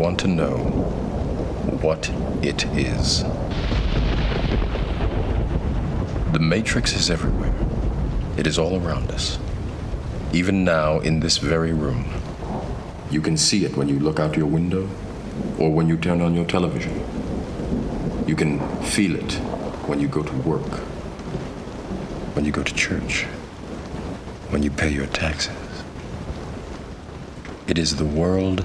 want to know what it is. The Matrix is everywhere. It is all around us. Even now, in this very room. You can see it when you look out your window or when you turn on your television. You can feel it when you go to work, when you go to church, when you pay your taxes. It is the world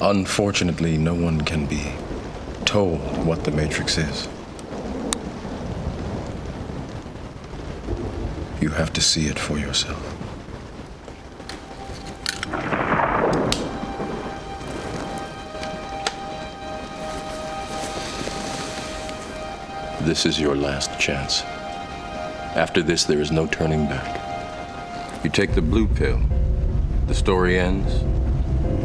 Unfortunately, no one can be told what the Matrix is. You have to see it for yourself. This is your last chance. After this, there is no turning back. You take the blue pill, the story ends.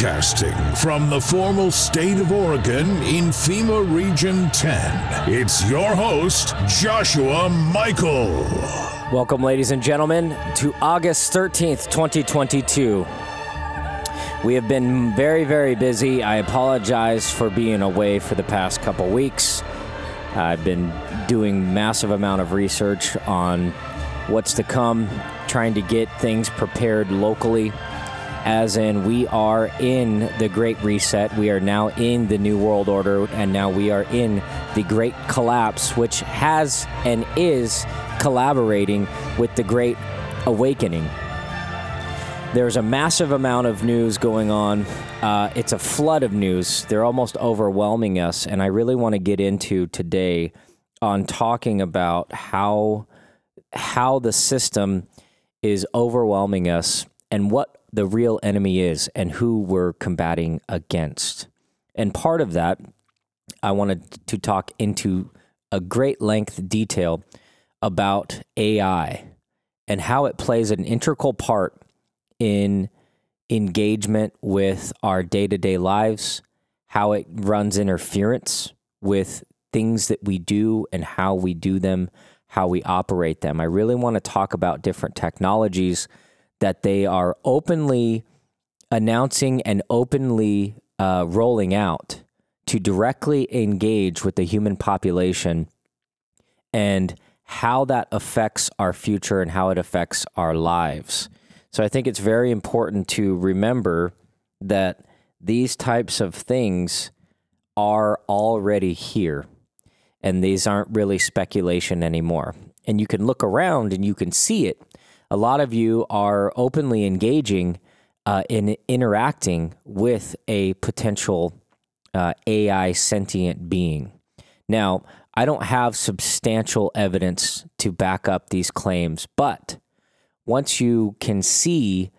Broadcasting from the formal state of Oregon in FEMA Region 10, it's your host, Joshua Michael. Welcome, ladies and gentlemen, to August 13th, 2022. We have been very, very busy. I apologize for being away for the past couple weeks. I've been doing massive amount of research on what's to come, trying to get things prepared locally. As in, we are in the Great Reset. We are now in the New World Order, and now we are in the Great Collapse, which has and is collaborating with the Great Awakening. There's a massive amount of news going on. Uh, it's a flood of news. They're almost overwhelming us. And I really want to get into today on talking about how how the system is overwhelming us and what the real enemy is and who we're combating against. And part of that, I wanted to talk into a great length detail about AI and how it plays an integral part in engagement with our day to day lives, how it runs interference with things that we do and how we do them, how we operate them. I really want to talk about different technologies that they are openly announcing and openly uh, rolling out to directly engage with the human population and how that affects our future and how it affects our lives. So I think it's very important to remember that these types of things are already here and these aren't really speculation anymore. And you can look around and you can see it. A lot of you are openly engaging uh, in interacting with a potential uh, AI sentient being. Now, I don't have substantial evidence to back up these claims, but once you can see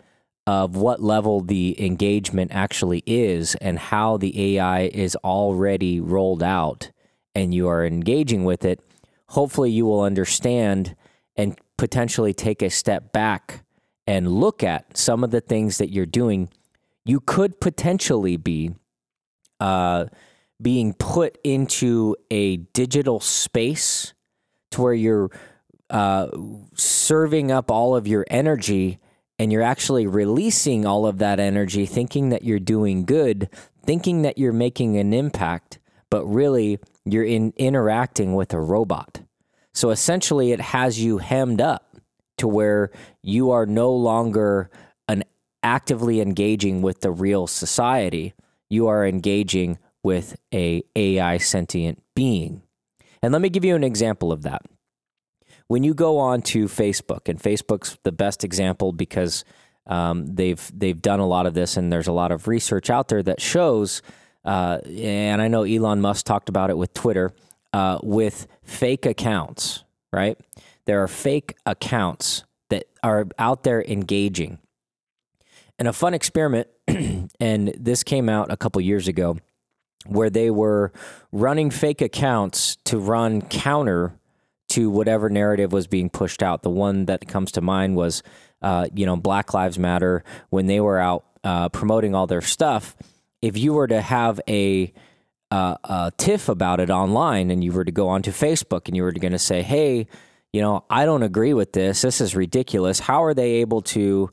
of what level the engagement actually is and how the AI is already rolled out and you are engaging with it, hopefully you will understand and potentially take a step back and look at some of the things that you're doing. You could potentially be uh, being put into a digital space to where you're uh, serving up all of your energy and you're actually releasing all of that energy, thinking that you're doing good, thinking that you're making an impact, but really you're in interacting with a robot. So essentially, it has you hemmed up to where you are no longer an actively engaging with the real society. You are engaging with a AI sentient being. And let me give you an example of that. When you go on to Facebook, and Facebook's the best example because um, they've they've done a lot of this, and there's a lot of research out there that shows. Uh, and I know Elon Musk talked about it with Twitter, uh, with fake accounts. Right, there are fake accounts that are out there engaging. And a fun experiment, and this came out a couple years ago where they were running fake accounts to run counter to whatever narrative was being pushed out. The one that comes to mind was, uh, you know, Black Lives Matter when they were out uh, promoting all their stuff. If you were to have a, uh, a tiff about it online and you were to go onto Facebook and you were going to say, hey, you know, I don't agree with this. This is ridiculous. How are they able to,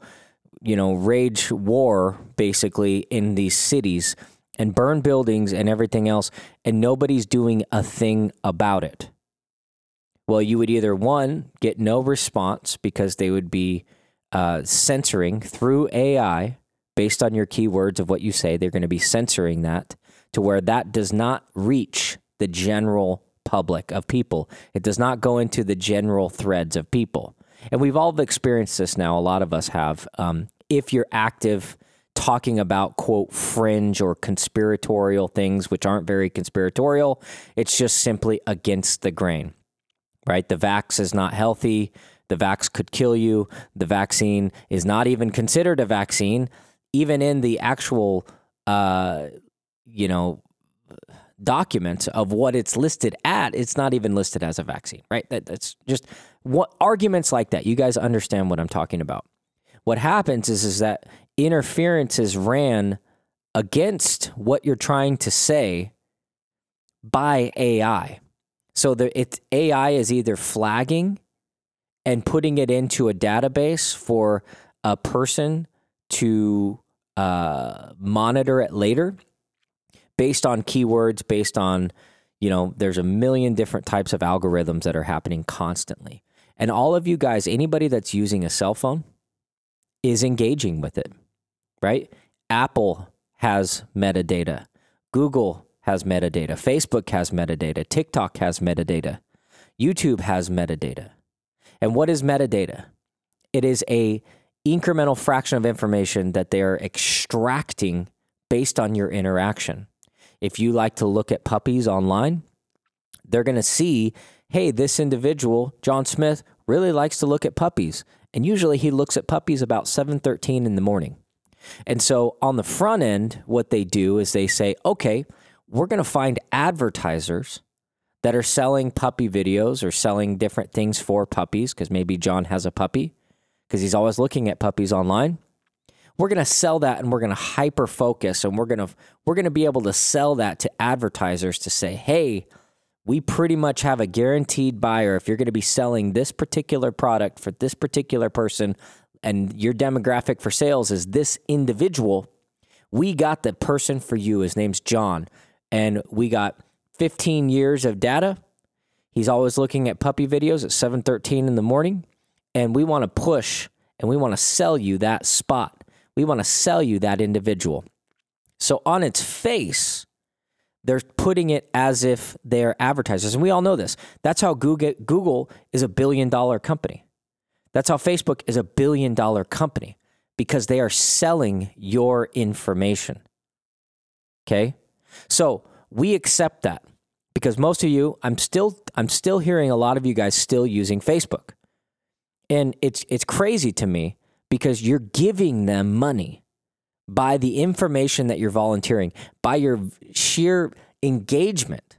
you know, rage war basically in these cities? and burn buildings and everything else, and nobody's doing a thing about it. Well, you would either one, get no response because they would be uh, censoring through AI based on your keywords of what you say. They're going to be censoring that to where that does not reach the general public of people. It does not go into the general threads of people. And we've all experienced this now. A lot of us have. Um, if you're active talking about quote fringe or conspiratorial things which aren't very conspiratorial it's just simply against the grain right the vax is not healthy the vax could kill you the vaccine is not even considered a vaccine even in the actual uh, you know documents of what it's listed at it's not even listed as a vaccine right? That, that's just what arguments like that. You guys understand what i'm talking about. What happens is is that interferences ran against what you're trying to say by AI. So the it AI is either flagging and putting it into a database for a person to uh, monitor it later based on keywords, based on, you know, there's a million different types of algorithms that are happening constantly. And all of you guys, anybody that's using a cell phone is engaging with it right? Apple has metadata. Google has metadata. Facebook has metadata. TikTok has metadata. YouTube has metadata. And what is metadata? It is a incremental fraction of information that they are extracting based on your interaction. If you like to look at puppies online, they're going to see, hey, this individual, John Smith, really likes to look at puppies. And usually he looks at puppies about 7:13 in the morning. And so on the front end, what they do is they say, okay, we're going to find advertisers that are selling puppy videos or selling different things for puppies because maybe John has a puppy because he's always looking at puppies online. We're going to sell that and we're going to hyper focus and we're going to we're going to be able to sell that to advertisers to say, "Hey, we pretty much have a guaranteed buyer if you're going to be selling this particular product for this particular person and your demographic for sales is this individual, we got the person for you. His name's John. And we got 15 years of data. He's always looking at puppy videos at 7:13 in the morning, and we want to push and we want to sell you that spot. We want to sell you that individual. So on its face, they're putting it as if they're advertisers. And we all know this. That's how Google, Google is a billion dollar company. That's how Facebook is a billion dollar company because they are selling your information. Okay? So, we accept that because most of you I'm still I'm still hearing a lot of you guys still using Facebook. And it's it's crazy to me because you're giving them money by the information that you're volunteering, by your sheer engagement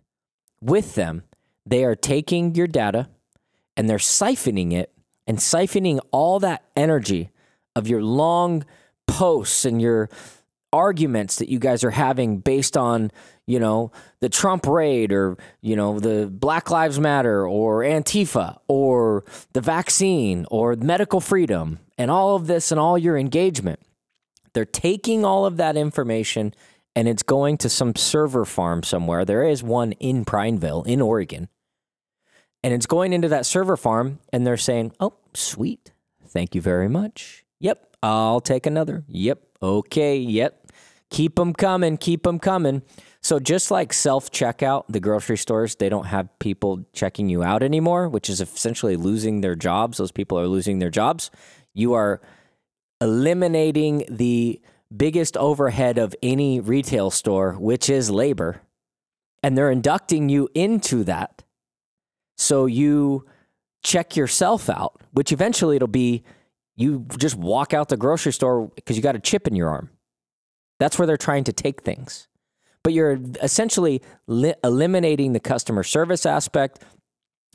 with them. They are taking your data and they're siphoning it and siphoning all that energy of your long posts and your arguments that you guys are having based on you know, the Trump raid or, you know, the Black Lives Matter or Antifa or the vaccine or medical freedom and all of this and all your engagement. They're taking all of that information and it's going to some server farm somewhere. There is one in Prineville, in Oregon. And it's going into that server farm and they're saying, oh, sweet. Thank you very much. Yep, I'll take another. Yep, okay, yep. Keep them coming, keep them coming. So just like self checkout, the grocery stores, they don't have people checking you out anymore, which is essentially losing their jobs. Those people are losing their jobs. You are eliminating the biggest overhead of any retail store, which is labor. And they're inducting you into that. So you check yourself out, which eventually it'll be you just walk out the grocery store because you got a chip in your arm. That's where they're trying to take things. But you're essentially li- eliminating the customer service aspect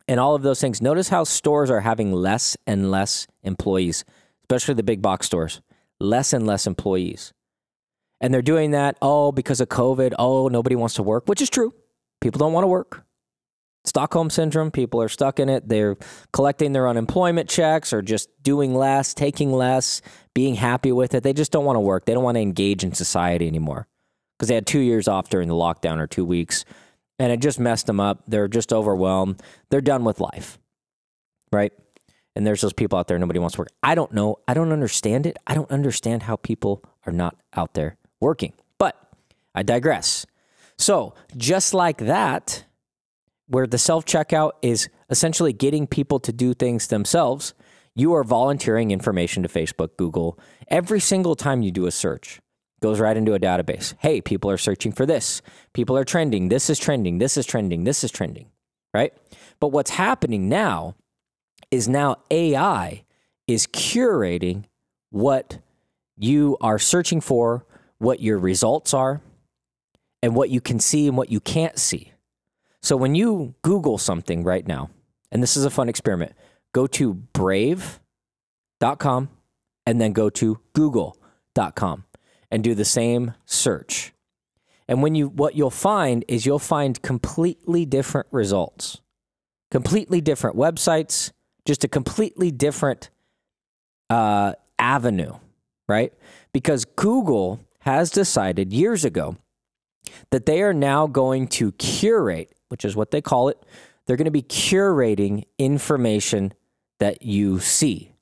and all of those things. Notice how stores are having less and less employees, especially the big box stores, less and less employees. And they're doing that, oh, because of COVID. Oh, nobody wants to work, which is true. People don't want to work. Stockholm syndrome, people are stuck in it. They're collecting their unemployment checks or just doing less, taking less, being happy with it. They just don't want to work. They don't want to engage in society anymore because they had two years off during the lockdown or two weeks and it just messed them up. They're just overwhelmed. They're done with life, right? And there's those people out there, nobody wants to work. I don't know. I don't understand it. I don't understand how people are not out there working. But I digress. So, just like that, where the self checkout is essentially getting people to do things themselves, you are volunteering information to Facebook, Google. Every single time you do a search, goes right into a database. Hey, people are searching for this. People are trending. This is trending. This is trending. This is trending, right? But what's happening now is now AI is curating what you are searching for, what your results are, and what you can see and what you can't see. So when you Google something right now, and this is a fun experiment, go to brave.com and then go to google.com and do the same search. And when you what you'll find is you'll find completely different results. Completely different websites, just a completely different uh, avenue, right? Because Google has decided years ago that they are now going to curate which is what they call it. They're going to be curating information that you see.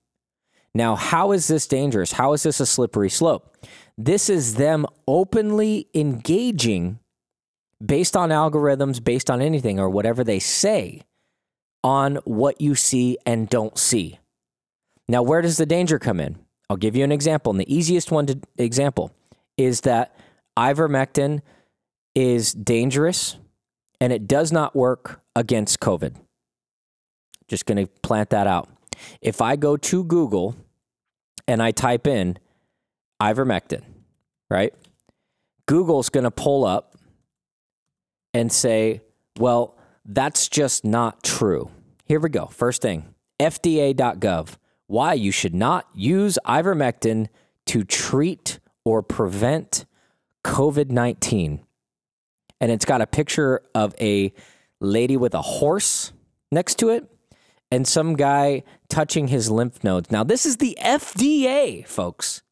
Now, how is this dangerous? How is this a slippery slope? This is them openly engaging based on algorithms, based on anything or whatever they say on what you see and don't see. Now, where does the danger come in? I'll give you an example. And the easiest one to example is that ivermectin is dangerous and it does not work against COVID. Just going to plant that out. If I go to Google and I type in ivermectin, right? Google's going to pull up and say, well, that's just not true. Here we go. First thing FDA.gov. Why you should not use ivermectin to treat or prevent COVID 19 and it's got a picture of a lady with a horse next to it and some guy touching his lymph nodes. Now, this is the FDA, folks.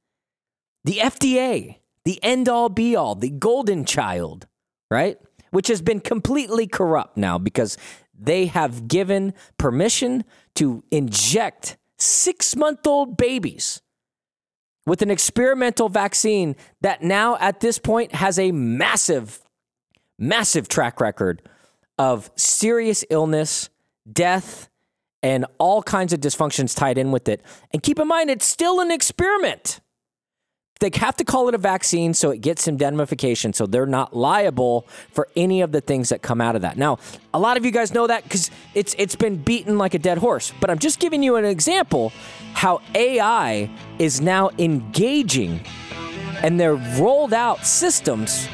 The FDA, the end all be all, the golden child, right? Which has been completely corrupt now because they have given permission to inject six month old babies with an experimental vaccine that now at this point has a massive massive track record of serious illness, death, and all kinds of dysfunctions tied in with it. And keep in mind, it's still an experiment. They have to call it a vaccine so it gets indemnification, so they're not liable for any of the things that come out of that. Now, a lot of you guys know that because it's it's been beaten like a dead horse. But I'm just giving you an example how AI is now engaging, and they're rolled out systems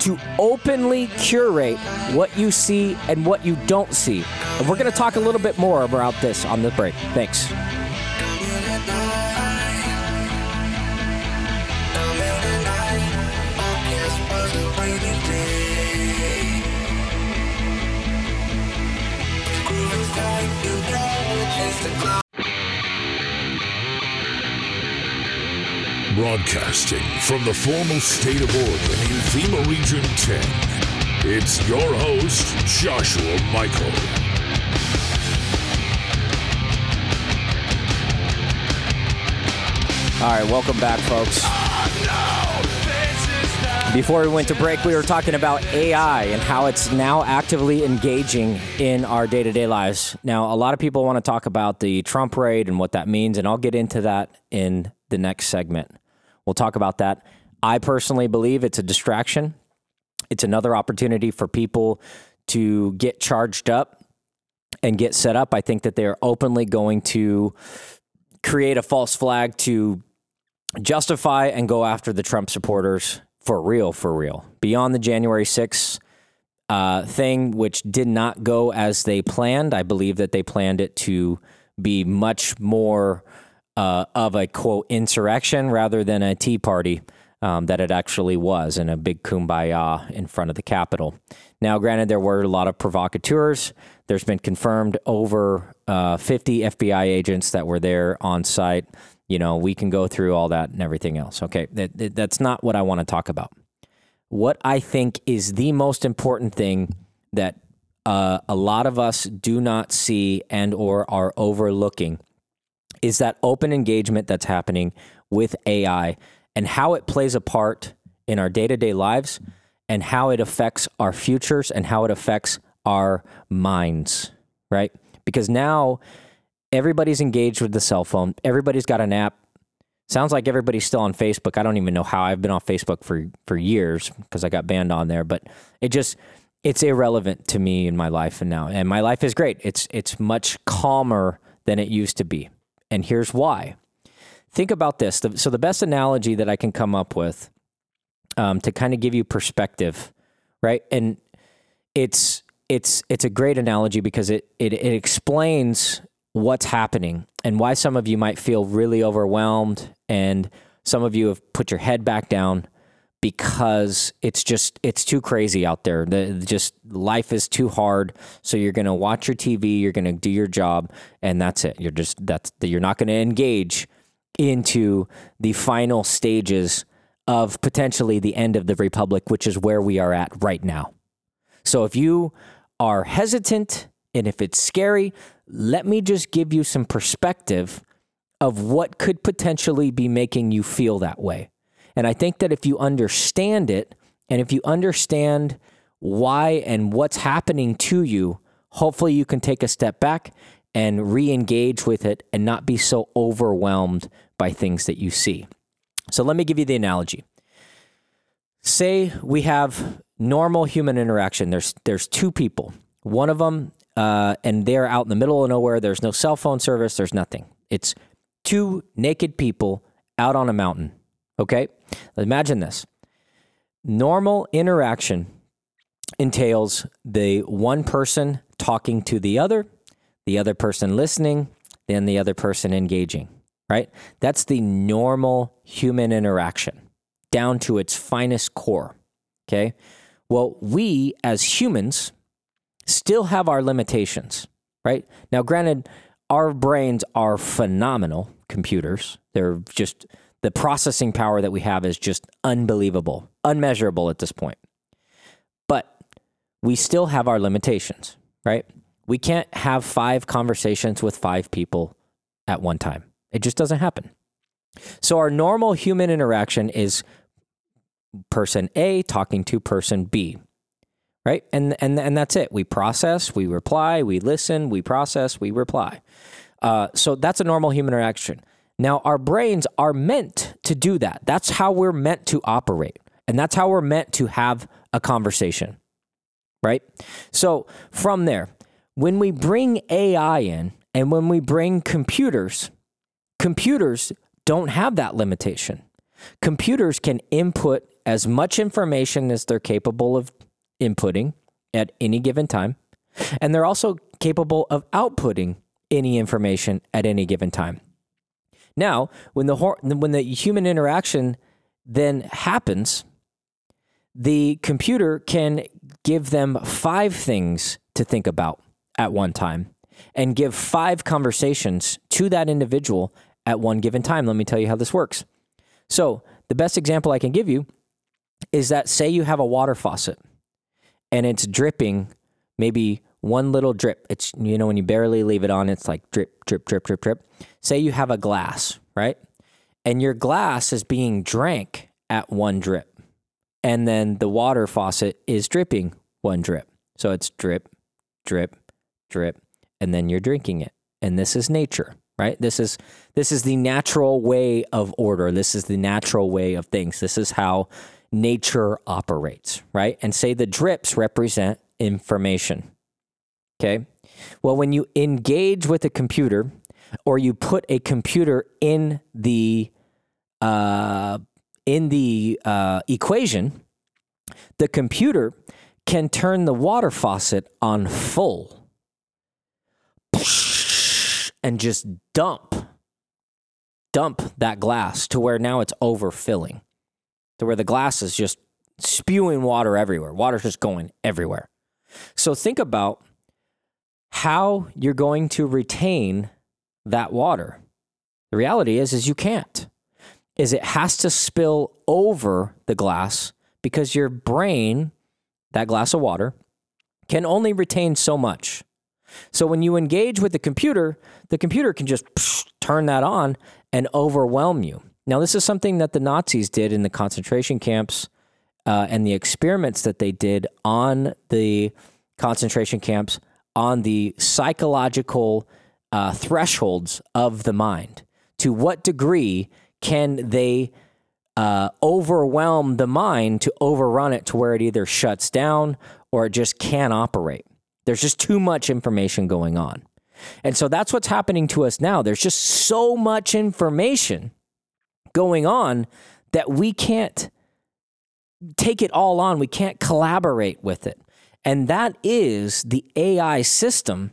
to openly curate what you see and what you don't see. And we're going to talk a little bit more about this on the break. Thanks. Broadcasting from the formal state of Oregon in FEMA Region 10, it's your host, Joshua Michael. All right, welcome back, folks. Ah, Before we went to break, we were talking about AI and how it's now actively engaging in our day to day lives. Now, a lot of people want to talk about the Trump raid and what that means, and I'll get into that in the next segment. We'll talk about that. I personally believe it's a distraction, it's another opportunity for people to get charged up and get set up. I think that they're openly going to create a false flag to justify and go after the Trump supporters for real, for real. Beyond the January 6th uh, thing, which did not go as they planned, I believe that they planned it to be much more uh, of a quote insurrection rather than a Tea Party. Um, that it actually was in a big kumbaya in front of the Capitol. Now, granted, there were a lot of provocateurs. There's been confirmed over uh, 50 FBI agents that were there on site you know, we can go through all that and everything else. Okay, that, that, that's not what I want to talk about. What I think is the most important thing that uh, a lot of us do not see and or are overlooking is that open engagement that's happening with AI and how it plays a part in our day-to-day lives and how it affects our futures and how it affects our minds, right? Because now everybody's engaged with the cell phone. Everybody's got an app. Sounds like everybody's still on Facebook. I don't even know how. I've been on Facebook for for years because I got banned on there, but it just it's irrelevant to me in my life and now. And my life is great. It's it's much calmer than it used to be. And here's why. Think about this. So the best analogy that I can come up with um, to kind of give you perspective, right? And it's it's it's a great analogy because it it, it explains what's happening and why some of you might feel really overwhelmed and some of you have put your head back down because it's just it's too crazy out there. The just life is too hard. So you're going to watch your TV, you're going to do your job and that's it. You're just that's you're not going to engage into the final stages of potentially the end of the republic, which is where we are at right now. So if you are hesitant and if it's scary, let me just give you some perspective of what could potentially be making you feel that way. And I think that if you understand it and if you understand why and what's happening to you, hopefully you can take a step back and re engage with it and not be so overwhelmed by things that you see. So let me give you the analogy. Say we have normal human interaction. There's there's two people. One of them uh, and they're out in the middle of nowhere. There's no cell phone service. There's nothing. It's two naked people out on a mountain. Okay, imagine this. Normal interaction entails the one person talking to the other, the other person listening, then the other person engaging. Right? That's the normal human interaction down to its finest core. Okay. Well, we as humans still have our limitations, right? Now, granted, our brains are phenomenal computers. They're just the processing power that we have is just unbelievable, unmeasurable at this point. But we still have our limitations, right? We can't have five conversations with five people at one time. It just doesn't happen. So, our normal human interaction is person A talking to person B right? And and and that's it. We process, we reply, we listen, we process, we reply. Uh, so that's a normal human interaction. Now our brains are meant to do that. That's how we're meant to operate, and that's how we're meant to have a conversation, right? So from there, when we bring AI in, and when we bring computers, computers don't have that limitation. Computers can input as much information as they're capable of inputting at any given time, and they're also capable of outputting any information at any given time. Now, when the when the human interaction then happens, the computer can give them five things to think about at one time. and give five conversations to that individual at one given time. Let me tell you how this works. So, the best example I can give you is that say you have a water faucet and it's dripping maybe one little drip. It's, you know, when you barely leave it on, it's like drip, drip, drip, drip, drip. Say you have a glass, right? And your glass is being drank at one drip. And then the water faucet is dripping one drip. So it's drip, drip, drip, and then you're drinking it. And this is nature, right? This is this is the natural way of order. This is the natural way of things. This is how nature operates, right? And say the drips represent information. Okay? Well, when you engage with a computer or you put a computer in the uh, in the uh, equation, the computer can turn the water faucet on full and just dump dump that glass to where now it's overfilling to where the glass is just spewing water everywhere water's just going everywhere so think about how you're going to retain that water the reality is is you can't is it has to spill over the glass because your brain that glass of water can only retain so much. So when you engage with the computer, the computer can just psh, turn that on and overwhelm you. Now, this is something that the Nazis did in the concentration camps uh, and the experiments that they did on the concentration camps on the psychological uh, thresholds of the mind. To what degree can they uh, overwhelm the mind to overrun it to where it either shuts down or it just can't operate. There's just too much information going on. And so that's what's happening to us now. There's just so much information going on that we can't take it all on. We can't collaborate with it. And that is the AI system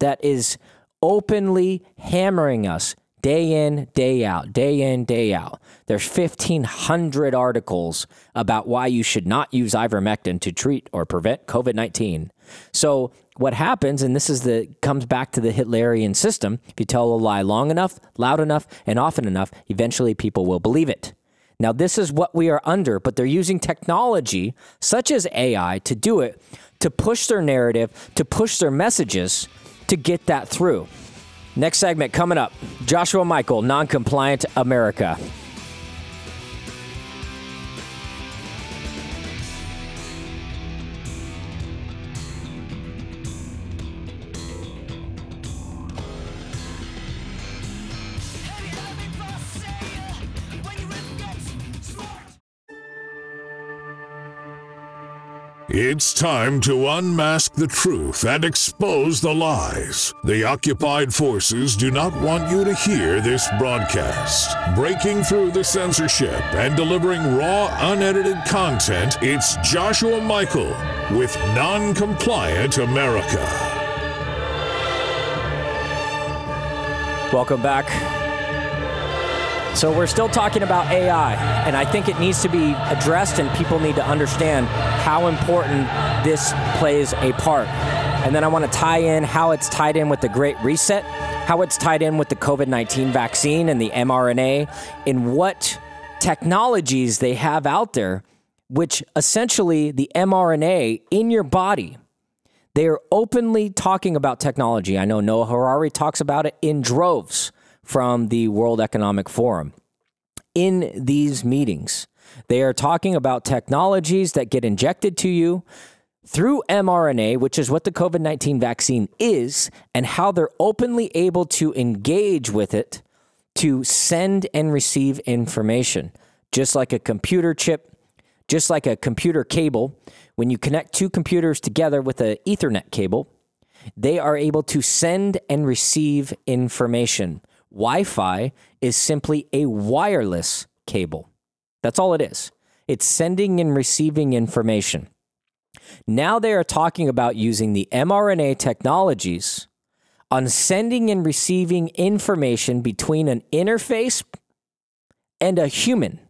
that is openly hammering us day in, day out, day in, day out. There's 1,500 articles about why you should not use ivermectin to treat or prevent COVID 19. So, what happens, and this is the comes back to the Hitlerian system, if you tell a lie long enough, loud enough, and often enough, eventually people will believe it. Now, this is what we are under, but they're using technology such as AI to do it, to push their narrative, to push their messages, to get that through. Next segment coming up Joshua Michael, Non-Compliant America. It's time to unmask the truth and expose the lies. The occupied forces do not want you to hear this broadcast. Breaking through the censorship and delivering raw, unedited content, it's Joshua Michael with Non Compliant America. Welcome back. So, we're still talking about AI, and I think it needs to be addressed, and people need to understand how important this plays a part. And then I want to tie in how it's tied in with the Great Reset, how it's tied in with the COVID 19 vaccine and the mRNA, and what technologies they have out there, which essentially the mRNA in your body. They are openly talking about technology. I know Noah Harari talks about it in droves from the World Economic Forum. In these meetings, they are talking about technologies that get injected to you through mRNA, which is what the COVID 19 vaccine is, and how they're openly able to engage with it to send and receive information, just like a computer chip, just like a computer cable. When you connect two computers together with an Ethernet cable, they are able to send and receive information. Wi Fi is simply a wireless cable. That's all it is. It's sending and receiving information. Now they are talking about using the mRNA technologies on sending and receiving information between an interface and a human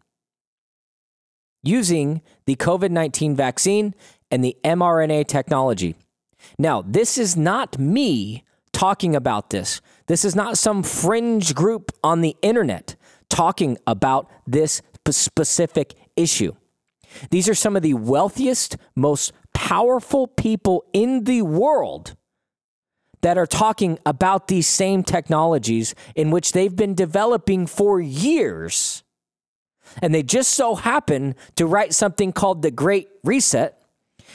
using the COVID 19 vaccine and the mRNA technology. Now, this is not me talking about this. This is not some fringe group on the internet talking about this specific issue. These are some of the wealthiest, most powerful people in the world that are talking about these same technologies in which they've been developing for years. And they just so happen to write something called the Great Reset,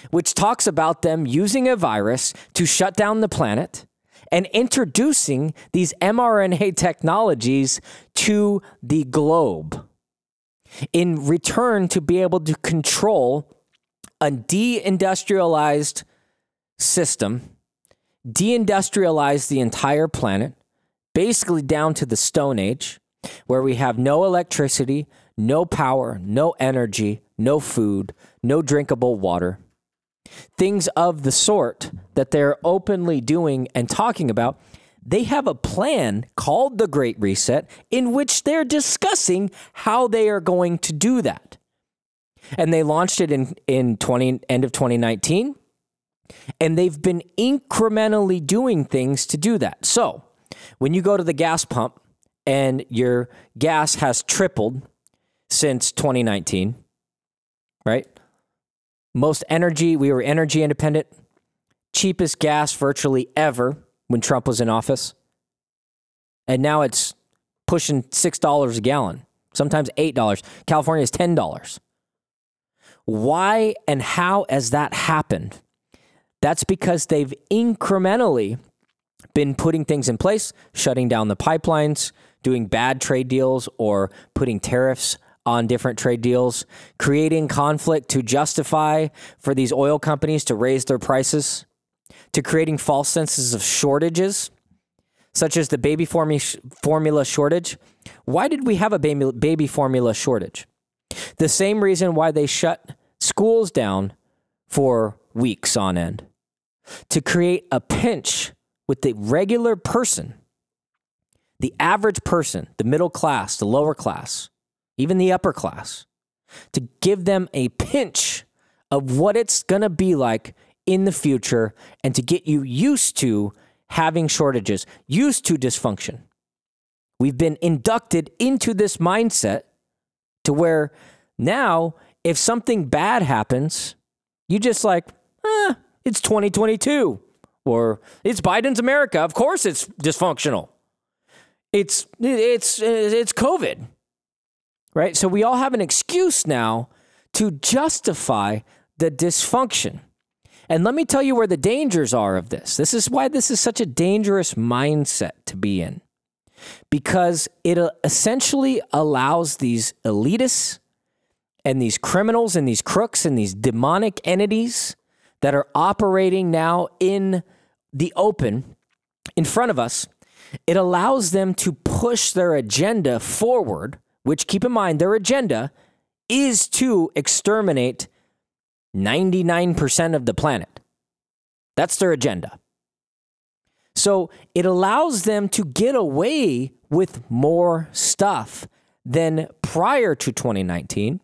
which talks about them using a virus to shut down the planet and introducing these mRNA technologies to the globe in return to be able to control a deindustrialized system, deindustrialize the entire planet, basically down to the Stone Age, where we have no electricity, no power, no energy, no food, no drinkable water. Things of the sort that they're openly doing and talking about they have a plan called the Great Reset in which they're discussing how they are going to do that. And they launched it in, in 20, end of 2019. And they've been incrementally doing things to do that. So when you go to the gas pump and your gas has tripled since 2019, right? Most energy, we were energy independent, cheapest gas virtually ever when Trump was in office. And now it's pushing $6 a gallon, sometimes $8. California is $10. Why and how has that happened? That's because they've incrementally been putting things in place, shutting down the pipelines, doing bad trade deals, or putting tariffs on different trade deals, creating conflict to justify for these oil companies to raise their prices to creating false senses of shortages, such as the baby formula shortage. Why did we have a baby formula shortage? The same reason why they shut schools down for weeks on end to create a pinch with the regular person, the average person, the middle class, the lower class, even the upper class, to give them a pinch of what it's going to be like in the future and to get you used to having shortages, used to dysfunction. We've been inducted into this mindset to where now, if something bad happens, you just like, eh, it's 2022 or it's Biden's America. Of course, it's dysfunctional. It's it's it's COVID, right? So we all have an excuse now to justify the dysfunction. And let me tell you where the dangers are of this. This is why this is such a dangerous mindset to be in. Because it uh, essentially allows these elitists and these criminals and these crooks and these demonic entities that are operating now in the open in front of us, it allows them to push their agenda forward, which keep in mind, their agenda is to exterminate 99% of the planet. That's their agenda. So it allows them to get away with more stuff than prior to 2019.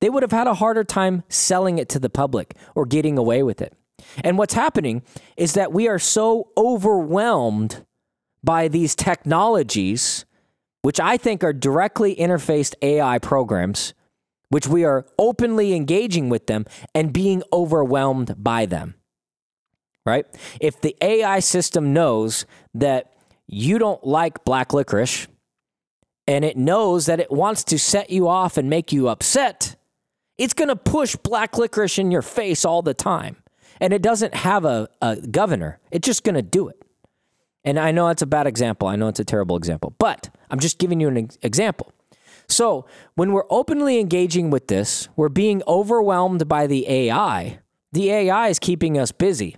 They would have had a harder time selling it to the public or getting away with it. And what's happening is that we are so overwhelmed by these technologies, which I think are directly interfaced AI programs which we are openly engaging with them and being overwhelmed by them. Right? If the AI system knows that you don't like black licorice and it knows that it wants to set you off and make you upset, it's going to push black licorice in your face all the time. And it doesn't have a, a governor, it's just going to do it. And I know it's a bad example. I know it's a terrible example, but I'm just giving you an example. So when we're openly engaging with this, we're being overwhelmed by the AI. The AI is keeping us busy.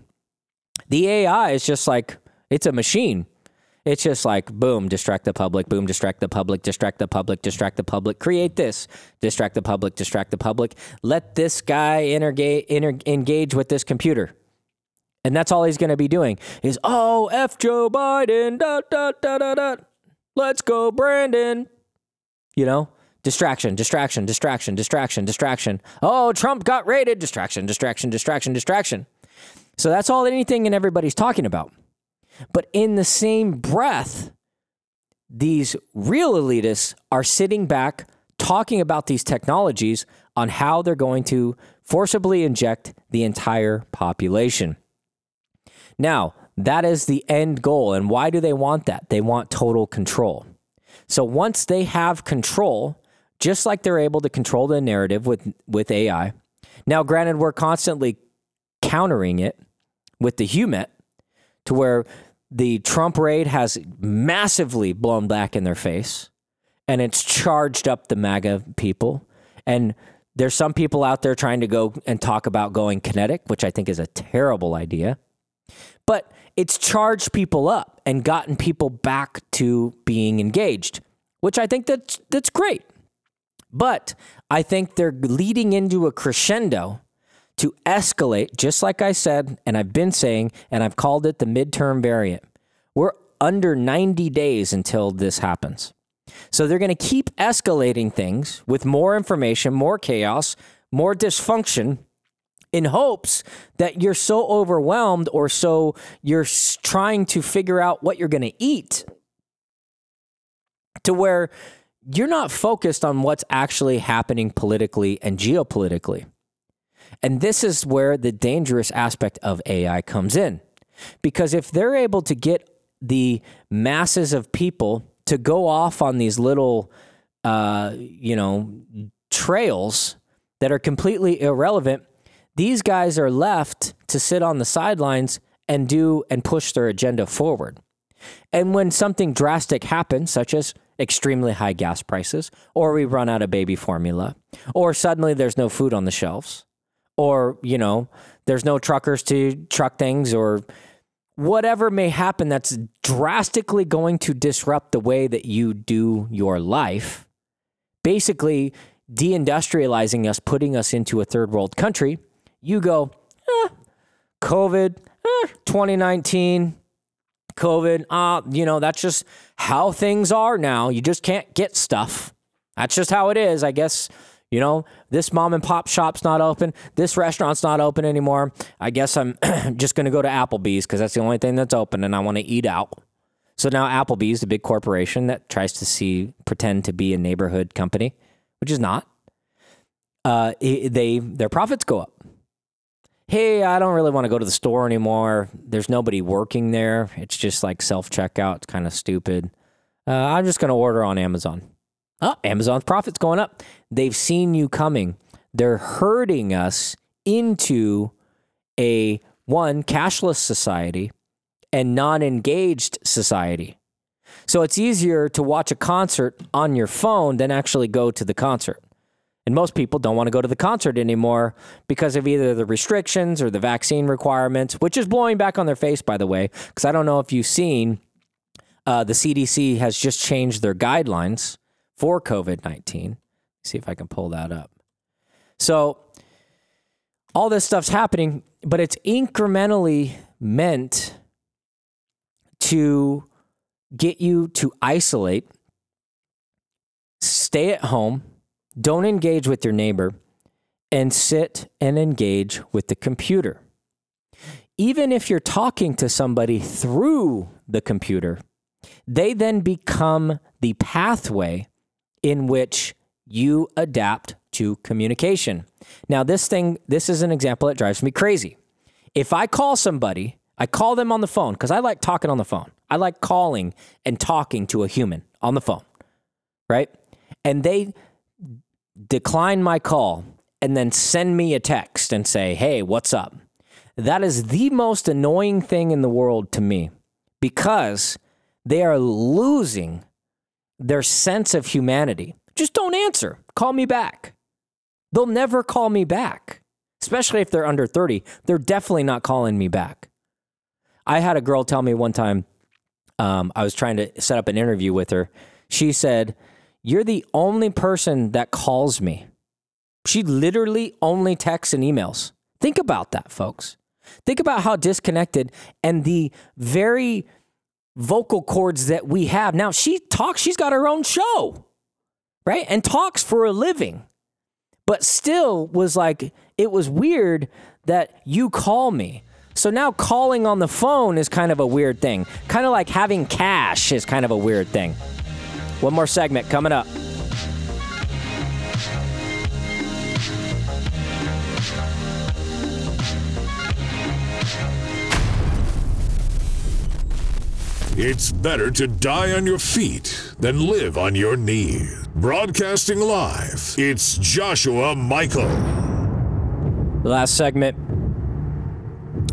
The AI is just like, it's a machine. It's just like, boom, distract the public, boom, distract the public, distract the public, distract the public, create this, distract the public, distract the public. Let this guy interga- inter- engage with this computer. And that's all he's going to be doing is, oh, F Joe Biden, da, da, da, da, da. Let's go, Brandon. You know, distraction, distraction, distraction, distraction, distraction. Oh, Trump got raided. Distraction, distraction, distraction, distraction. So that's all anything and everybody's talking about. But in the same breath, these real elitists are sitting back talking about these technologies on how they're going to forcibly inject the entire population. Now, that is the end goal. And why do they want that? They want total control. So once they have control, just like they're able to control the narrative with, with AI, now, granted, we're constantly countering it with the HUMINT to where the Trump raid has massively blown back in their face and it's charged up the MAGA people. And there's some people out there trying to go and talk about going kinetic, which I think is a terrible idea. But it's charged people up and gotten people back to being engaged, which I think that's that's great. But I think they're leading into a crescendo to escalate, just like I said, and I've been saying, and I've called it the midterm variant. We're under 90 days until this happens. So they're going to keep escalating things with more information, more chaos, more dysfunction in hopes that you're so overwhelmed or so you're trying to figure out what you're going to eat to where you're not focused on what's actually happening politically and geopolitically. And this is where the dangerous aspect of AI comes in. Because if they're able to get the masses of people to go off on these little, uh, you know, trails that are completely irrelevant, these guys are left to sit on the sidelines and do and push their agenda forward. And when something drastic happens, such as extremely high gas prices, or we run out of baby formula, or suddenly there's no food on the shelves, or, you know, there's no truckers to truck things, or whatever may happen that's drastically going to disrupt the way that you do your life, basically deindustrializing us, putting us into a third world country, you go, eh, COVID, eh, 2019, COVID, uh, you know, that's just how things are now. You just can't get stuff. That's just how it is. I guess, you know, this mom and pop shop's not open. This restaurant's not open anymore. I guess I'm just going to go to Applebee's because that's the only thing that's open and I want to eat out. So now Applebee's, the big corporation that tries to see, pretend to be a neighborhood company, which is not, uh, they, their profits go up hey, I don't really want to go to the store anymore. There's nobody working there. It's just like self checkout. It's kind of stupid. Uh, I'm just going to order on Amazon. Oh, Amazon's profits going up. They've seen you coming. They're herding us into a one cashless society and non-engaged society. So it's easier to watch a concert on your phone than actually go to the concert. And most people don't want to go to the concert anymore because of either the restrictions or the vaccine requirements, which is blowing back on their face, by the way. Because I don't know if you've seen, uh, the CDC has just changed their guidelines for COVID 19. See if I can pull that up. So, all this stuff's happening, but it's incrementally meant to get you to isolate, stay at home don't engage with your neighbor and sit and engage with the computer. Even if you're talking to somebody through the computer, they then become the pathway in which you adapt to communication. Now, this thing, this is an example that drives me crazy. If I call somebody, I call them on the phone because I like talking on the phone. I like calling and talking to a human on the phone, right? And they decline my call and then send me a text and say, hey, what's up? That is the most annoying thing in the world to me because they are losing their sense of humanity. Just don't answer. Call me back. They'll never call me back, especially if they're under 30. They're definitely not calling me back. I had a girl tell me one time, um, I was trying to set up an interview with her. She said, you're the only person that calls me. She literally only texts and emails. Think about that, folks. Think about how disconnected and the very vocal cords that we have. Now, she talks, she's got her own show, right? And talks for a living. But still was like, it was weird that you call me. So now calling on the phone is kind of a weird thing. Kind of like having cash is kind of a weird thing. One more segment coming up. It's better to die on your feet than live on your knees. Broadcasting live, it's Joshua Michael. Last segment.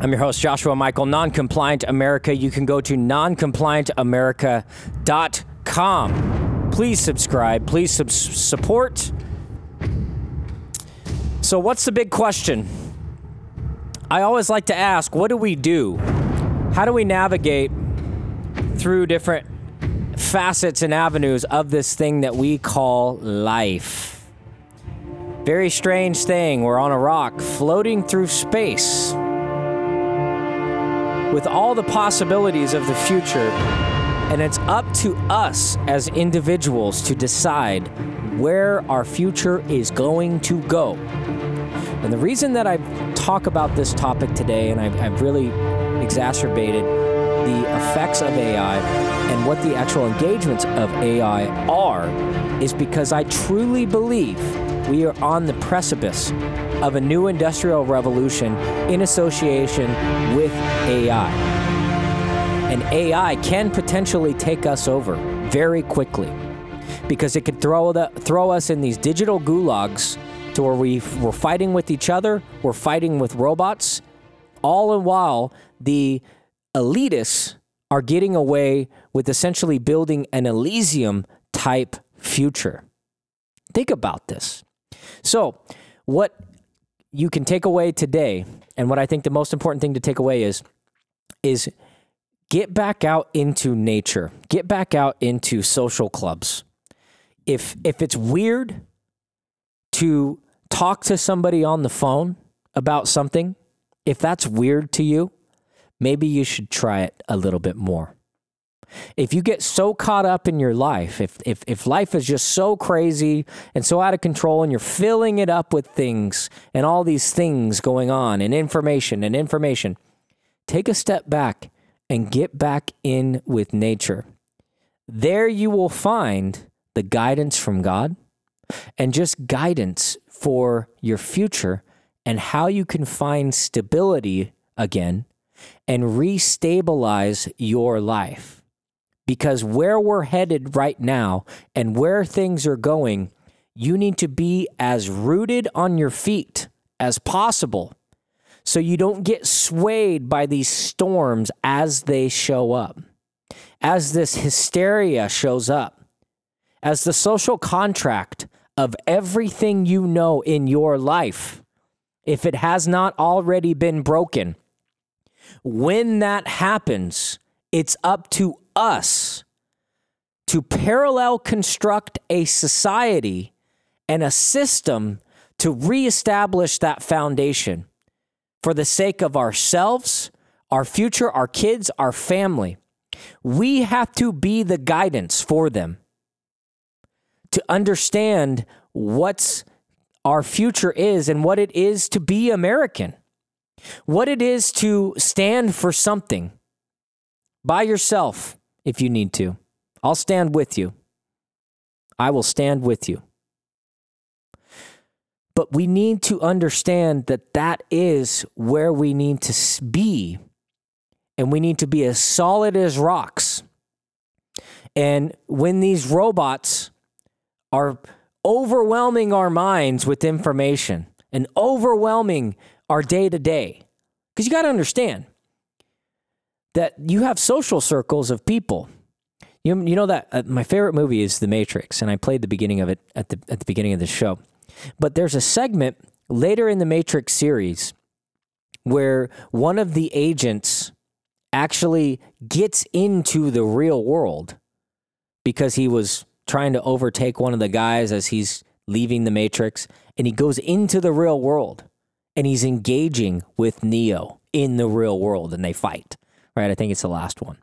I'm your host, Joshua Michael, Noncompliant America. You can go to noncompliantamerica.com. Please subscribe. Please sub- support. So, what's the big question? I always like to ask what do we do? How do we navigate through different facets and avenues of this thing that we call life? Very strange thing. We're on a rock floating through space with all the possibilities of the future. And it's up to us as individuals to decide where our future is going to go. And the reason that I talk about this topic today, and I've, I've really exacerbated the effects of AI and what the actual engagements of AI are, is because I truly believe we are on the precipice of a new industrial revolution in association with AI. And AI can potentially take us over very quickly because it could throw, the, throw us in these digital gulags to where we, we're fighting with each other, we're fighting with robots, all the while the elitists are getting away with essentially building an Elysium type future. Think about this. So, what you can take away today, and what I think the most important thing to take away is, is get back out into nature. Get back out into social clubs. If if it's weird to talk to somebody on the phone about something, if that's weird to you, maybe you should try it a little bit more. If you get so caught up in your life, if, if, if life is just so crazy and so out of control and you're filling it up with things and all these things going on and information and information, take a step back and get back in with nature. There you will find the guidance from God and just guidance for your future and how you can find stability again and restabilize your life. Because where we're headed right now and where things are going, you need to be as rooted on your feet as possible so you don't get swayed by these storms as they show up, as this hysteria shows up, as the social contract of everything you know in your life, if it has not already been broken. When that happens, it's up to us to parallel construct a society and a system to reestablish that foundation for the sake of ourselves, our future, our kids, our family. We have to be the guidance for them to understand what's our future is and what it is to be American, what it is to stand for something by yourself if you need to. I'll stand with you. I will stand with you. But we need to understand that that is where we need to be. And we need to be as solid as rocks. And when these robots are overwhelming our minds with information and overwhelming our day to day, because you got to understand that you have social circles of people. You, you know that uh, my favorite movie is The Matrix, and I played the beginning of it at the at the beginning of the show. But there's a segment later in the Matrix series where one of the agents actually gets into the real world because he was trying to overtake one of the guys as he's leaving the Matrix, and he goes into the real world and he's engaging with Neo in the real world, and they fight right? I think it's the last one.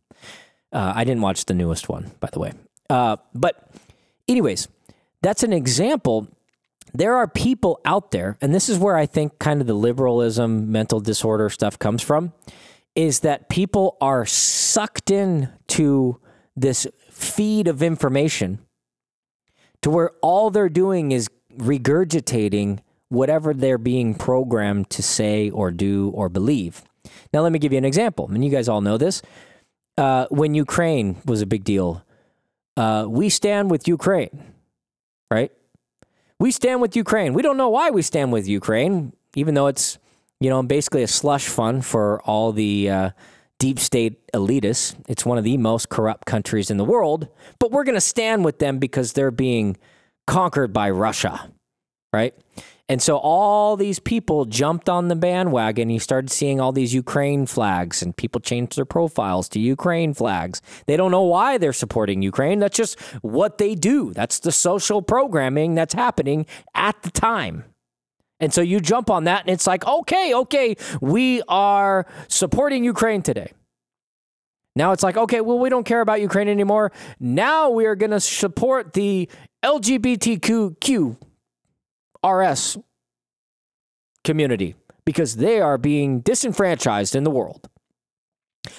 Uh, I didn't watch the newest one, by the way. Uh, but, anyways, that's an example there are people out there, and this is where I think kind of the liberalism, mental disorder stuff comes from, is that people are sucked in to this feed of information to where all they're doing is regurgitating whatever they're being programmed to say or do or believe. Now, let me give you an example. And you guys all know this. Uh, when Ukraine was a big deal, uh, we stand with Ukraine, right? We stand with Ukraine. We don't know why we stand with Ukraine, even though it's, you know, basically a slush fund for all the uh, deep state elitists. It's one of the most corrupt countries in the world, but we're going to stand with them because they're being conquered by Russia, right? And so all these people jumped on the bandwagon. You started seeing all these Ukraine flags, and people changed their profiles to Ukraine flags. They don't know why they're supporting Ukraine. That's just what they do. That's the social programming that's happening at the time. And so you jump on that, and it's like, okay, okay, we are supporting Ukraine today. Now it's like, okay, well, we don't care about Ukraine anymore. Now we are going to support the LGBTQ RS community because they are being disenfranchised in the world.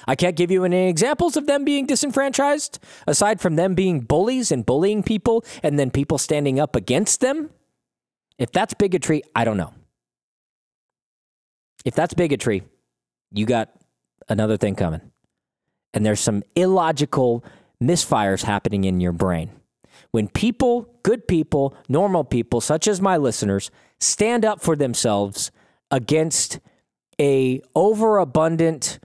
I can't give you any examples of them being disenfranchised aside from them being bullies and bullying people and then people standing up against them. If that's bigotry, I don't know. If that's bigotry, you got another thing coming. And there's some illogical misfires happening in your brain. When people, good people, normal people, such as my listeners, stand up for themselves against a overabundant,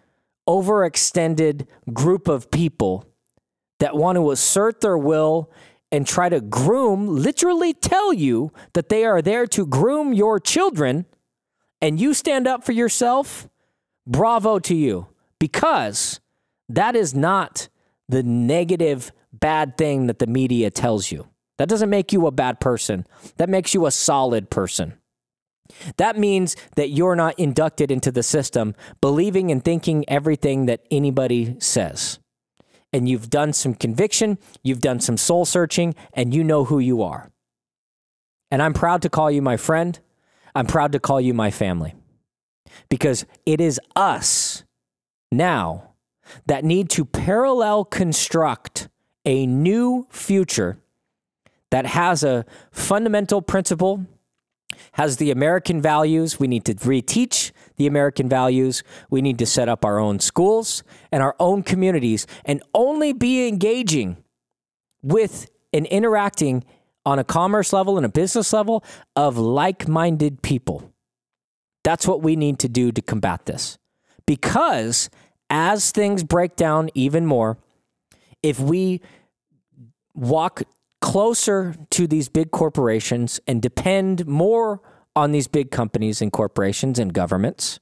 overextended group of people that want to assert their will and try to groom, literally tell you that they are there to groom your children, and you stand up for yourself, bravo to you. Because that is not the negative bad thing that the media tells you. That doesn't make you a bad person. That makes you a solid person. That means that you're not inducted into the system believing and thinking everything that anybody says. And you've done some conviction, you've done some soul searching, and you know who you are. And I'm proud to call you my friend. I'm proud to call you my family. Because it is us now that need to parallel construct a new future that has a fundamental principle, has the American values. We need to reteach the American values. We need to set up our own schools and our own communities and only be engaging with and interacting on a commerce level and a business level of like minded people. That's what we need to do to combat this. Because as things break down even more, if we walk closer to these big corporations and depend more on these big companies and corporations and governments,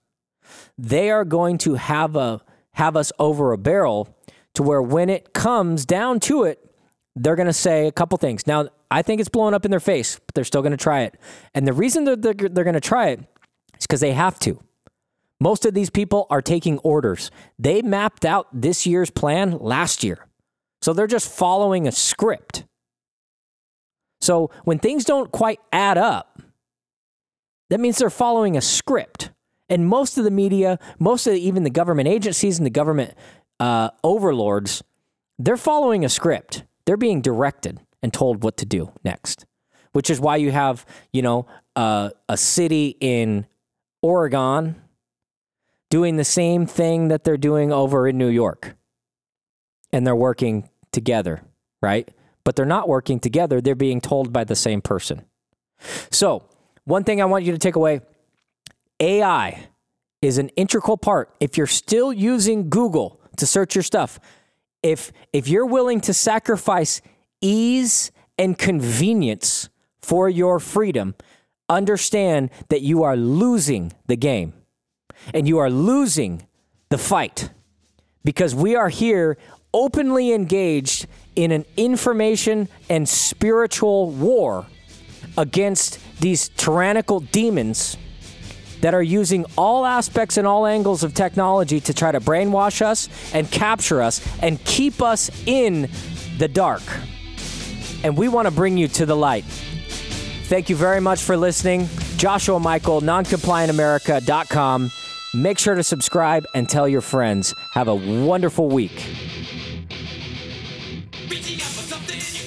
they are going to have a have us over a barrel to where when it comes down to it, they're going to say a couple things. Now, I think it's blowing up in their face, but they're still going to try it. And the reason that they're, they're, they're going to try it is because they have to. Most of these people are taking orders. They mapped out this year's plan last year. So they're just following a script. So when things don't quite add up, that means they're following a script. And most of the media, most of the, even the government agencies and the government uh, overlords, they're following a script. They're being directed and told what to do next, which is why you have, you know, uh, a city in Oregon doing the same thing that they're doing over in New York and they're working together, right? But they're not working together. They're being told by the same person. So, one thing I want you to take away AI is an integral part. If you're still using Google to search your stuff, if if you're willing to sacrifice ease and convenience for your freedom, understand that you are losing the game and you are losing the fight because we are here openly engaged in an information and spiritual war against these tyrannical demons that are using all aspects and all angles of technology to try to brainwash us and capture us and keep us in the dark. And we want to bring you to the light. Thank you very much for listening. Joshua Michael, noncompliantamerica.com. Make sure to subscribe and tell your friends. Have a wonderful week.